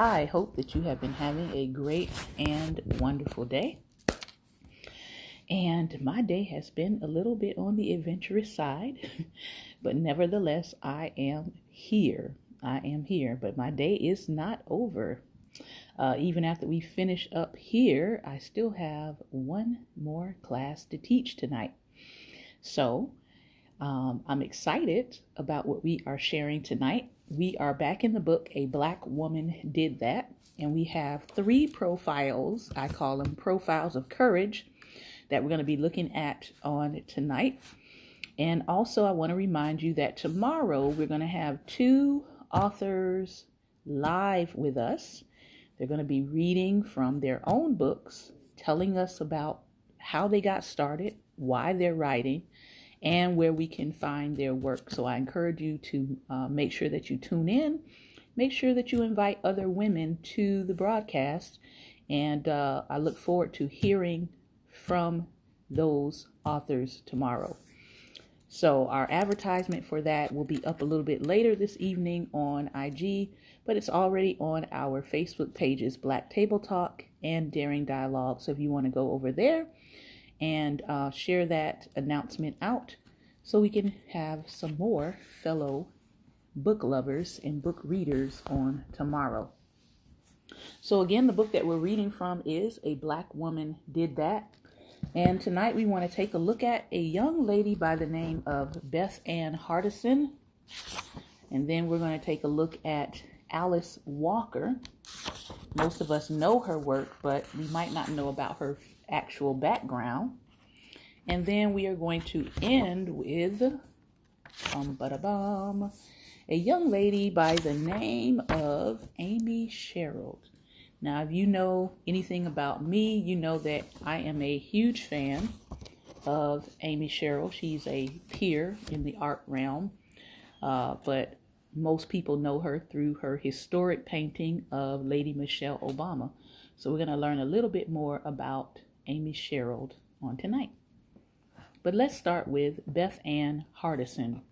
I hope that you have been having a great and wonderful day. And my day has been a little bit on the adventurous side, but nevertheless, I am here. I am here, but my day is not over. Uh, even after we finish up here, I still have one more class to teach tonight. So um, I'm excited about what we are sharing tonight. We are back in the book, A Black Woman Did That, and we have three profiles. I call them profiles of courage that we're going to be looking at on tonight. And also, I want to remind you that tomorrow we're going to have two authors live with us. They're going to be reading from their own books, telling us about how they got started, why they're writing, and where we can find their work. So I encourage you to uh, make sure that you tune in. Make sure that you invite other women to the broadcast. And uh, I look forward to hearing from those authors tomorrow. So, our advertisement for that will be up a little bit later this evening on IG, but it's already on our Facebook pages, Black Table Talk and Daring Dialogue. So, if you want to go over there and uh, share that announcement out so we can have some more fellow book lovers and book readers on tomorrow. So, again, the book that we're reading from is A Black Woman Did That and tonight we want to take a look at a young lady by the name of Beth Ann Hardison. And then we're going to take a look at Alice Walker. Most of us know her work, but we might not know about her actual background. And then we are going to end with um, bum, a young lady by the name of Amy Sherald. Now, if you know anything about me, you know that I am a huge fan of Amy Sherald. She's a peer in the art realm, uh, but most people know her through her historic painting of Lady Michelle Obama. So, we're going to learn a little bit more about Amy Sherald on tonight. But let's start with Beth Ann Hardison.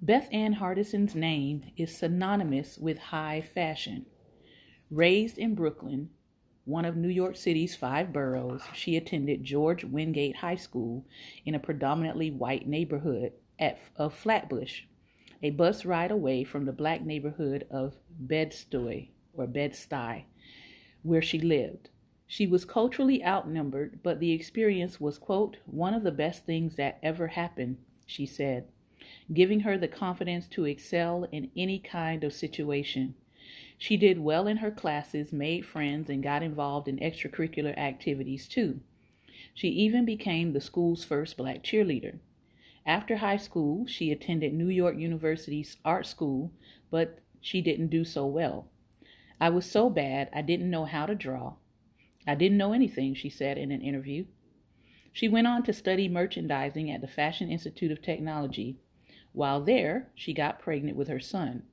Beth Ann Hardison's name is synonymous with high fashion. Raised in Brooklyn, one of New York City's five boroughs, she attended George Wingate High School in a predominantly white neighborhood at, of Flatbush, a bus ride away from the black neighborhood of Bed-Stuy or Bed-Stuy, where she lived. She was culturally outnumbered, but the experience was, quote, one of the best things that ever happened, she said, giving her the confidence to excel in any kind of situation. She did well in her classes, made friends, and got involved in extracurricular activities too. She even became the school's first black cheerleader. After high school, she attended New York University's art school, but she didn't do so well. I was so bad, I didn't know how to draw. I didn't know anything, she said in an interview. She went on to study merchandising at the Fashion Institute of Technology. While there, she got pregnant with her son.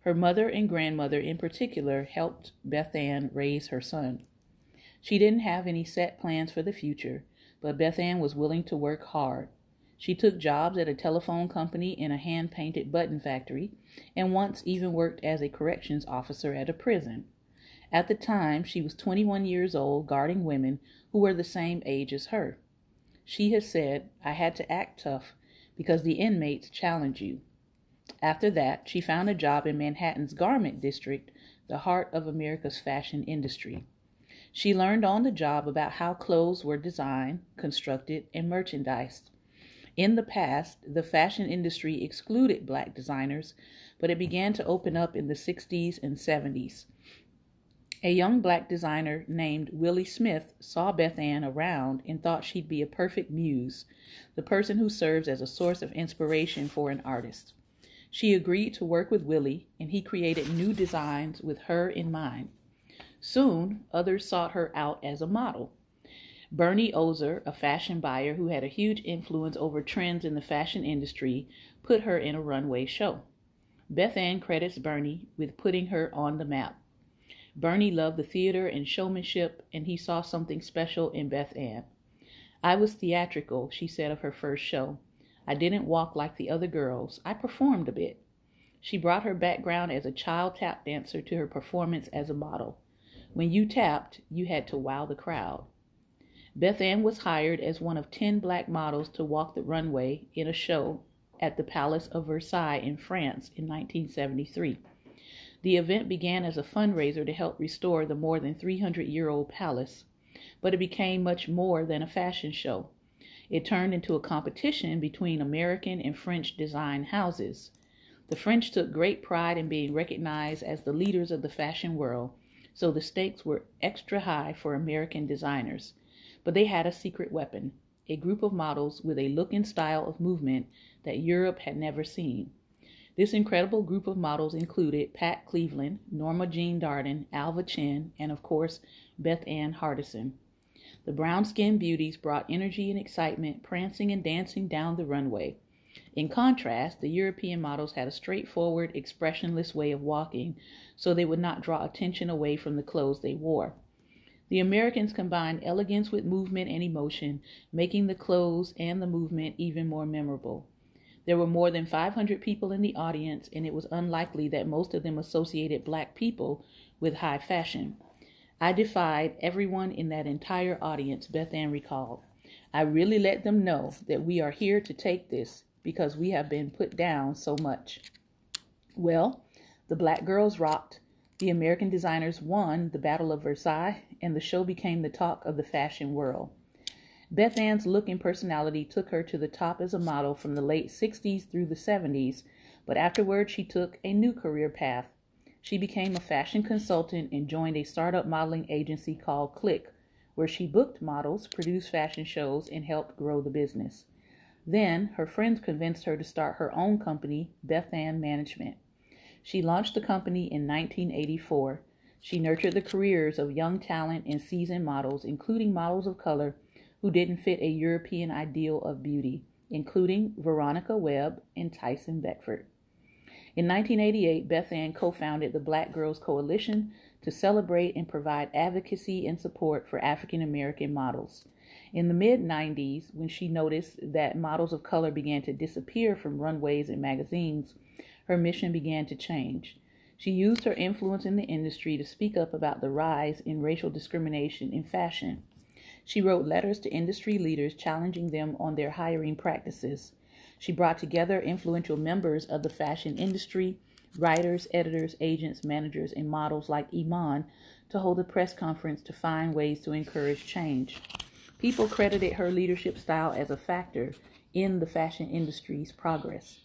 Her mother and grandmother, in particular, helped Beth Ann raise her son. She didn't have any set plans for the future, but Beth Ann was willing to work hard. She took jobs at a telephone company in a hand painted button factory, and once even worked as a corrections officer at a prison. At the time, she was 21 years old, guarding women who were the same age as her. She has said, I had to act tough because the inmates challenge you. After that, she found a job in Manhattan's garment district, the heart of America's fashion industry. She learned on the job about how clothes were designed, constructed, and merchandised. In the past, the fashion industry excluded black designers, but it began to open up in the 60s and 70s. A young black designer named Willie Smith saw Beth Ann around and thought she'd be a perfect muse, the person who serves as a source of inspiration for an artist. She agreed to work with Willie, and he created new designs with her in mind. Soon, others sought her out as a model. Bernie Ozer, a fashion buyer who had a huge influence over trends in the fashion industry, put her in a runway show. Beth Ann credits Bernie with putting her on the map. Bernie loved the theater and showmanship, and he saw something special in Beth Ann. I was theatrical, she said of her first show. I didn't walk like the other girls. I performed a bit. She brought her background as a child tap dancer to her performance as a model. When you tapped, you had to wow the crowd. Beth Ann was hired as one of 10 black models to walk the runway in a show at the Palace of Versailles in France in 1973. The event began as a fundraiser to help restore the more than 300 year old palace, but it became much more than a fashion show. It turned into a competition between American and French design houses. The French took great pride in being recognized as the leaders of the fashion world, so the stakes were extra high for American designers. But they had a secret weapon a group of models with a look and style of movement that Europe had never seen. This incredible group of models included Pat Cleveland, Norma Jean Darden, Alva Chinn, and of course, Beth Ann Hardison. The brown skinned beauties brought energy and excitement, prancing and dancing down the runway. In contrast, the European models had a straightforward, expressionless way of walking, so they would not draw attention away from the clothes they wore. The Americans combined elegance with movement and emotion, making the clothes and the movement even more memorable. There were more than 500 people in the audience, and it was unlikely that most of them associated black people with high fashion. I defied everyone in that entire audience, Beth Ann recalled. I really let them know that we are here to take this because we have been put down so much. Well, the black girls rocked. The American designers won the Battle of Versailles, and the show became the talk of the fashion world. Beth Ann's look and personality took her to the top as a model from the late 60s through the 70s, but afterward she took a new career path. She became a fashion consultant and joined a startup modeling agency called Click, where she booked models, produced fashion shows, and helped grow the business. Then her friends convinced her to start her own company, Beth Ann Management. She launched the company in 1984. She nurtured the careers of young talent and seasoned models, including models of color who didn't fit a European ideal of beauty, including Veronica Webb and Tyson Beckford. In 1988, Beth Ann co founded the Black Girls Coalition to celebrate and provide advocacy and support for African American models. In the mid 90s, when she noticed that models of color began to disappear from runways and magazines, her mission began to change. She used her influence in the industry to speak up about the rise in racial discrimination in fashion. She wrote letters to industry leaders challenging them on their hiring practices. She brought together influential members of the fashion industry, writers, editors, agents, managers, and models like Iman to hold a press conference to find ways to encourage change. People credited her leadership style as a factor in the fashion industry's progress.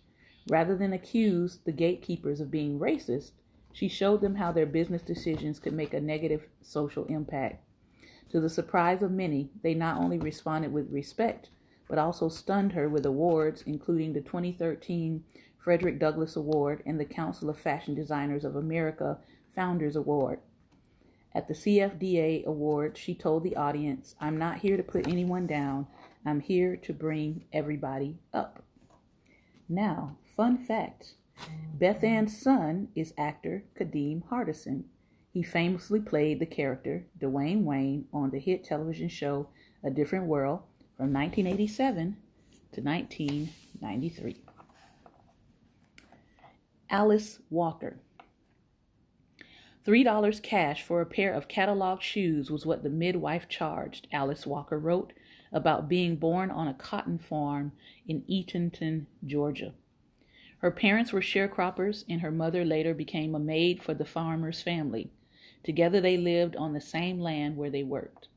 Rather than accuse the gatekeepers of being racist, she showed them how their business decisions could make a negative social impact. To the surprise of many, they not only responded with respect, but also stunned her with awards, including the 2013 Frederick Douglass Award and the Council of Fashion Designers of America Founders Award. At the CFDA Award, she told the audience, I'm not here to put anyone down, I'm here to bring everybody up. Now, fun fact Beth Ann's son is actor Kadeem Hardison. He famously played the character Dwayne Wayne on the hit television show A Different World from 1987 to 1993. Alice Walker. $3 cash for a pair of catalog shoes was what the midwife charged, Alice Walker wrote about being born on a cotton farm in Eatonton, Georgia. Her parents were sharecroppers, and her mother later became a maid for the farmer's family. Together they lived on the same land where they worked.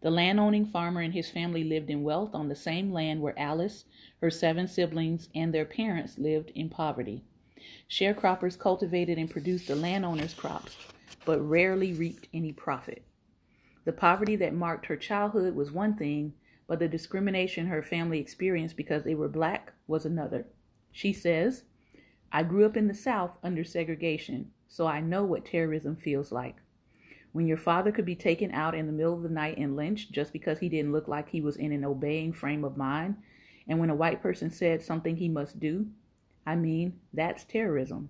The landowning farmer and his family lived in wealth on the same land where Alice, her seven siblings, and their parents lived in poverty. Sharecroppers cultivated and produced the landowner's crops, but rarely reaped any profit. The poverty that marked her childhood was one thing, but the discrimination her family experienced because they were black was another. She says, I grew up in the South under segregation, so I know what terrorism feels like when your father could be taken out in the middle of the night and lynched just because he didn't look like he was in an obeying frame of mind, and when a white person said something he must do, I mean, that's terrorism.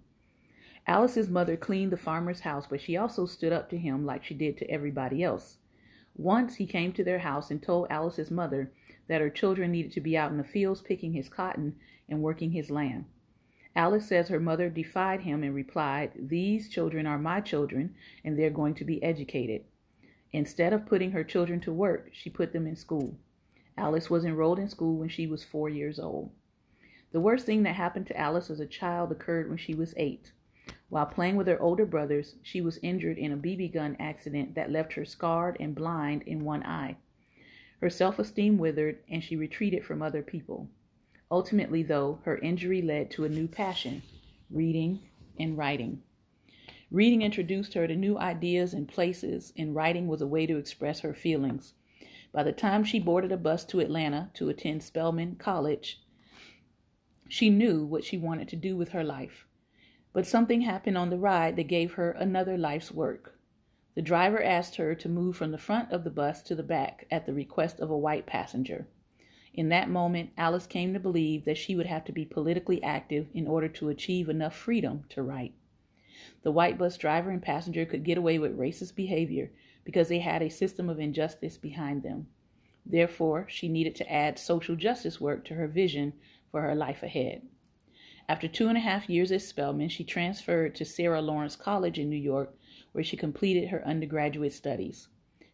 Alice's mother cleaned the farmer's house, but she also stood up to him like she did to everybody else. Once he came to their house and told Alice's mother that her children needed to be out in the fields picking his cotton and working his land. Alice says her mother defied him and replied, These children are my children, and they're going to be educated. Instead of putting her children to work, she put them in school. Alice was enrolled in school when she was four years old. The worst thing that happened to Alice as a child occurred when she was eight. While playing with her older brothers, she was injured in a BB gun accident that left her scarred and blind in one eye. Her self esteem withered, and she retreated from other people. Ultimately, though, her injury led to a new passion reading and writing. Reading introduced her to new ideas and places, and writing was a way to express her feelings. By the time she boarded a bus to Atlanta to attend Spelman College, she knew what she wanted to do with her life. But something happened on the ride that gave her another life's work. The driver asked her to move from the front of the bus to the back at the request of a white passenger. In that moment, Alice came to believe that she would have to be politically active in order to achieve enough freedom to write. The white bus driver and passenger could get away with racist behavior because they had a system of injustice behind them. Therefore, she needed to add social justice work to her vision for her life ahead. After two and a half years at Spelman, she transferred to Sarah Lawrence College in New York, where she completed her undergraduate studies.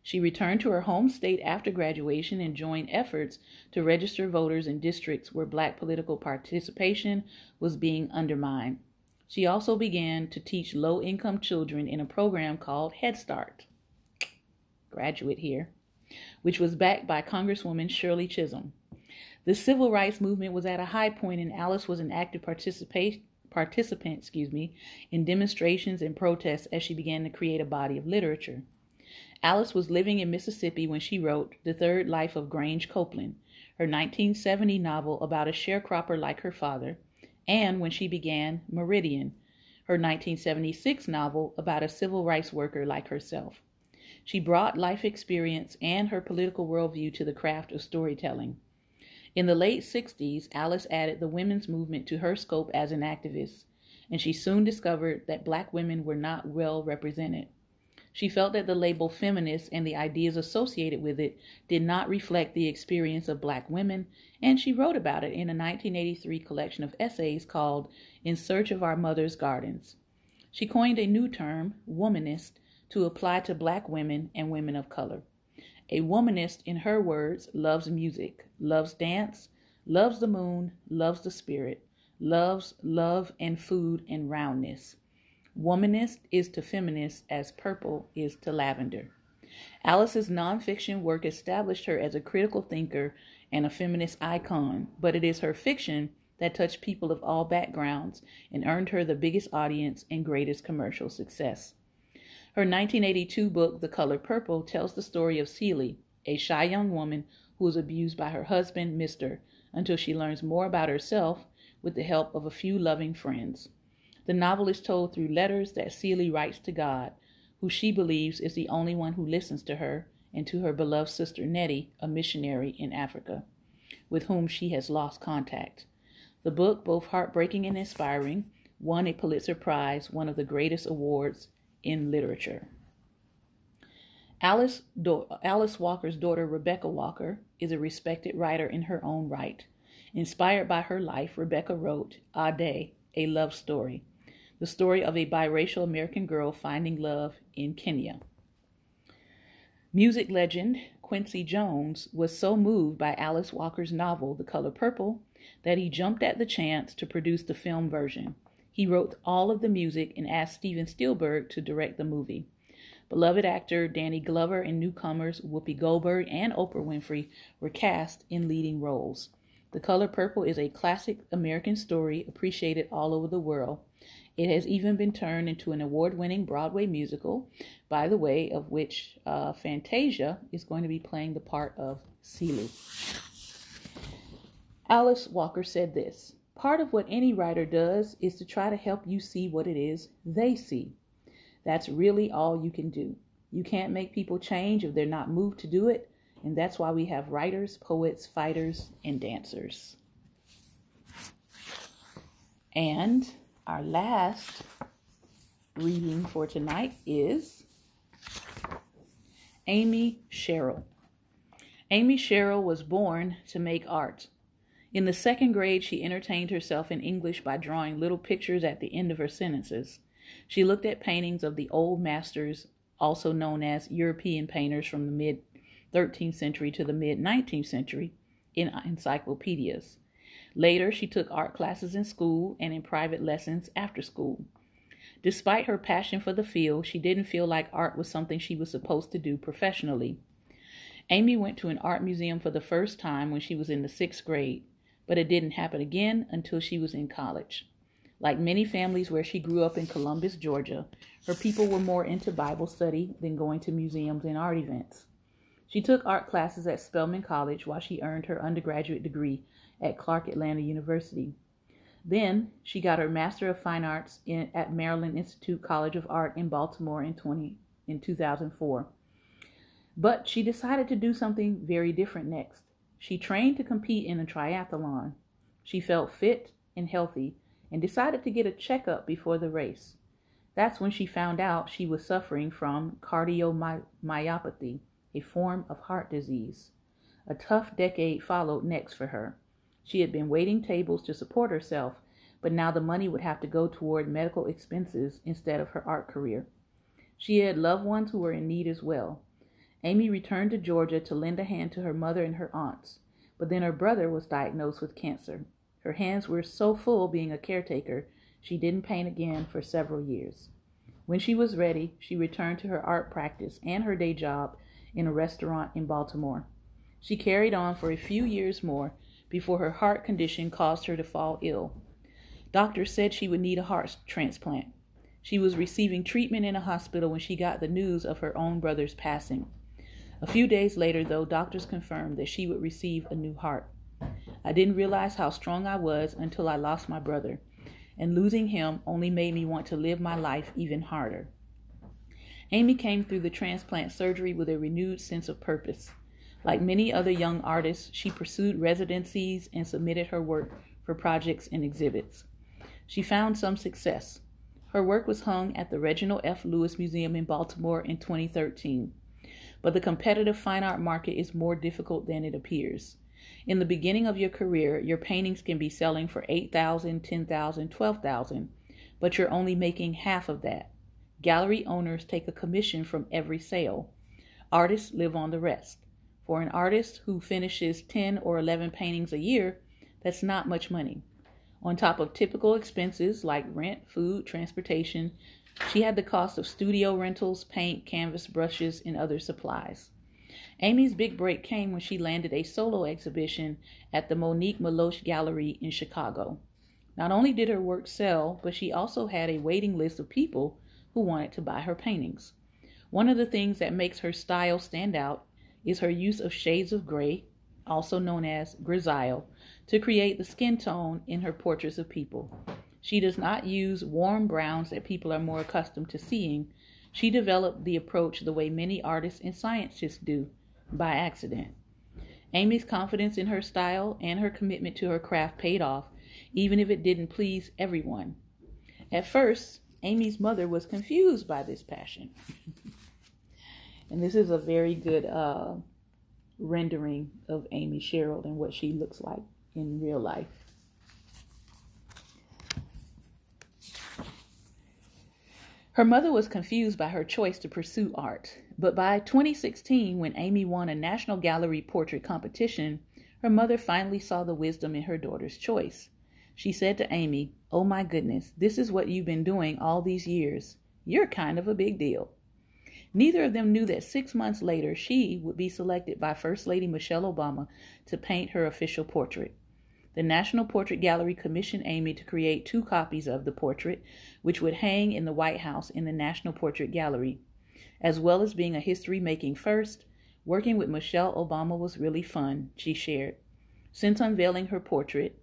She returned to her home state after graduation and joined efforts to register voters in districts where black political participation was being undermined. She also began to teach low income children in a program called Head Start. Graduate here, which was backed by Congresswoman Shirley Chisholm. The civil rights movement was at a high point, and Alice was an active participant excuse me, in demonstrations and protests as she began to create a body of literature. Alice was living in Mississippi when she wrote The Third Life of Grange Copeland, her 1970 novel about a sharecropper like her father, and when she began Meridian, her 1976 novel about a civil rights worker like herself. She brought life experience and her political worldview to the craft of storytelling. In the late 60s, Alice added the women's movement to her scope as an activist, and she soon discovered that black women were not well represented. She felt that the label feminist and the ideas associated with it did not reflect the experience of black women, and she wrote about it in a 1983 collection of essays called In Search of Our Mother's Gardens. She coined a new term, womanist, to apply to black women and women of color. A womanist, in her words, loves music, loves dance, loves the moon, loves the spirit, loves love and food and roundness. Womanist is to feminist as purple is to lavender. Alice's nonfiction work established her as a critical thinker and a feminist icon, but it is her fiction that touched people of all backgrounds and earned her the biggest audience and greatest commercial success. Her 1982 book, The Color Purple, tells the story of Celie, a shy young woman who is abused by her husband, Mr., until she learns more about herself with the help of a few loving friends. The novel is told through letters that Celie writes to God, who she believes is the only one who listens to her, and to her beloved sister Nettie, a missionary in Africa, with whom she has lost contact. The book, both heartbreaking and inspiring, won a Pulitzer Prize, one of the greatest awards in literature. Alice, Do- Alice Walker's daughter, Rebecca Walker, is a respected writer in her own right. Inspired by her life, Rebecca wrote ah Ade, a love story, the story of a biracial American girl finding love in Kenya. Music legend Quincy Jones was so moved by Alice Walker's novel, The Color Purple, that he jumped at the chance to produce the film version. He wrote all of the music and asked Steven Spielberg to direct the movie. Beloved actor Danny Glover and newcomers Whoopi Goldberg and Oprah Winfrey were cast in leading roles. The Color Purple is a classic American story appreciated all over the world. It has even been turned into an award winning Broadway musical, by the way, of which uh, Fantasia is going to be playing the part of Celie. Alice Walker said this Part of what any writer does is to try to help you see what it is they see. That's really all you can do. You can't make people change if they're not moved to do it, and that's why we have writers, poets, fighters, and dancers. And our last reading for tonight is Amy Sherald. Amy Sherald was born to make art. In the second grade, she entertained herself in English by drawing little pictures at the end of her sentences. She looked at paintings of the old masters, also known as European painters from the mid 13th century to the mid 19th century, in encyclopedias. Later, she took art classes in school and in private lessons after school. Despite her passion for the field, she didn't feel like art was something she was supposed to do professionally. Amy went to an art museum for the first time when she was in the sixth grade, but it didn't happen again until she was in college. Like many families where she grew up in Columbus, Georgia, her people were more into Bible study than going to museums and art events. She took art classes at Spelman College while she earned her undergraduate degree at Clark Atlanta University. Then she got her Master of Fine Arts in, at Maryland Institute College of Art in Baltimore in 20 in 2004. But she decided to do something very different next. She trained to compete in a triathlon. She felt fit and healthy and decided to get a checkup before the race. That's when she found out she was suffering from cardiomyopathy, a form of heart disease. A tough decade followed next for her. She had been waiting tables to support herself, but now the money would have to go toward medical expenses instead of her art career. She had loved ones who were in need as well. Amy returned to Georgia to lend a hand to her mother and her aunts, but then her brother was diagnosed with cancer. Her hands were so full being a caretaker, she didn't paint again for several years. When she was ready, she returned to her art practice and her day job in a restaurant in Baltimore. She carried on for a few years more before her heart condition caused her to fall ill. Doctors said she would need a heart transplant. She was receiving treatment in a hospital when she got the news of her own brother's passing. A few days later, though, doctors confirmed that she would receive a new heart. I didn't realize how strong I was until I lost my brother, and losing him only made me want to live my life even harder. Amy came through the transplant surgery with a renewed sense of purpose. Like many other young artists, she pursued residencies and submitted her work for projects and exhibits. She found some success. Her work was hung at the Reginald F. Lewis Museum in Baltimore in 2013. But the competitive fine art market is more difficult than it appears. In the beginning of your career, your paintings can be selling for 8,000, 10,000, 12,000, but you're only making half of that. Gallery owners take a commission from every sale. Artists live on the rest. For an artist who finishes 10 or 11 paintings a year, that's not much money. On top of typical expenses like rent, food, transportation, she had the cost of studio rentals, paint, canvas, brushes, and other supplies. Amy's big break came when she landed a solo exhibition at the Monique Meloche Gallery in Chicago. Not only did her work sell, but she also had a waiting list of people who wanted to buy her paintings. One of the things that makes her style stand out is her use of shades of gray, also known as grisaille, to create the skin tone in her portraits of people. She does not use warm browns that people are more accustomed to seeing. She developed the approach the way many artists and scientists do, by accident. Amy's confidence in her style and her commitment to her craft paid off, even if it didn't please everyone. At first, Amy's mother was confused by this passion. And this is a very good uh, rendering of Amy Sherald and what she looks like in real life. Her mother was confused by her choice to pursue art, but by 2016, when Amy won a National Gallery portrait competition, her mother finally saw the wisdom in her daughter's choice. She said to Amy, Oh my goodness, this is what you've been doing all these years. You're kind of a big deal. Neither of them knew that six months later she would be selected by First Lady Michelle Obama to paint her official portrait. The National Portrait Gallery commissioned Amy to create two copies of the portrait, which would hang in the White House in the National Portrait Gallery. As well as being a history making first, working with Michelle Obama was really fun, she shared. Since unveiling her portrait,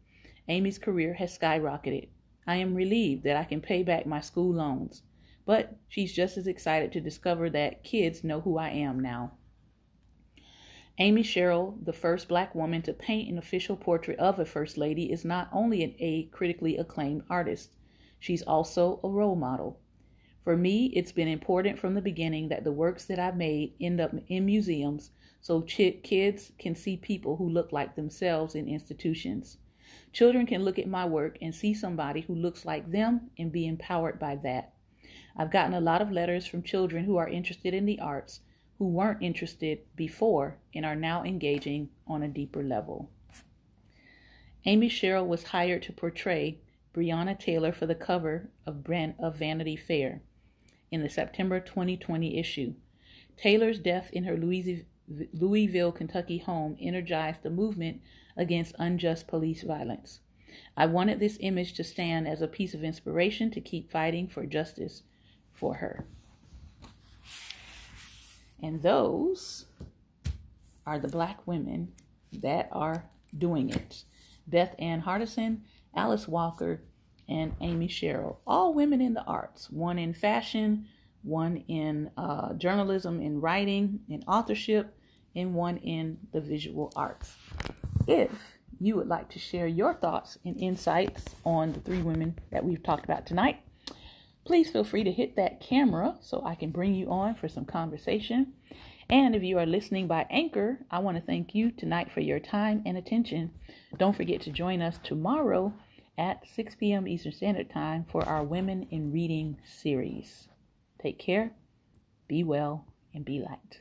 Amy's career has skyrocketed. I am relieved that I can pay back my school loans. But she's just as excited to discover that kids know who I am now. Amy Sherald, the first black woman to paint an official portrait of a First Lady, is not only an, a critically acclaimed artist, she's also a role model. For me, it's been important from the beginning that the works that I've made end up in museums so ch- kids can see people who look like themselves in institutions. Children can look at my work and see somebody who looks like them and be empowered by that. I've gotten a lot of letters from children who are interested in the arts, who weren't interested before and are now engaging on a deeper level. Amy Sherald was hired to portray Breonna Taylor for the cover of, Brand, of Vanity Fair in the September 2020 issue. Taylor's death in her Louisville, Kentucky home energized the movement against unjust police violence. I wanted this image to stand as a piece of inspiration to keep fighting for justice for her. And those are the black women that are doing it. Beth Ann Hardison, Alice Walker, and Amy Sherald. All women in the arts, one in fashion, one in uh, journalism and writing and authorship, and one in the visual arts. If you would like to share your thoughts and insights on the three women that we've talked about tonight, please feel free to hit that camera so I can bring you on for some conversation. And if you are listening by Anchor, I want to thank you tonight for your time and attention. Don't forget to join us tomorrow at 6 p.m. Eastern Standard Time for our Women in Reading series. Take care, be well, and be light.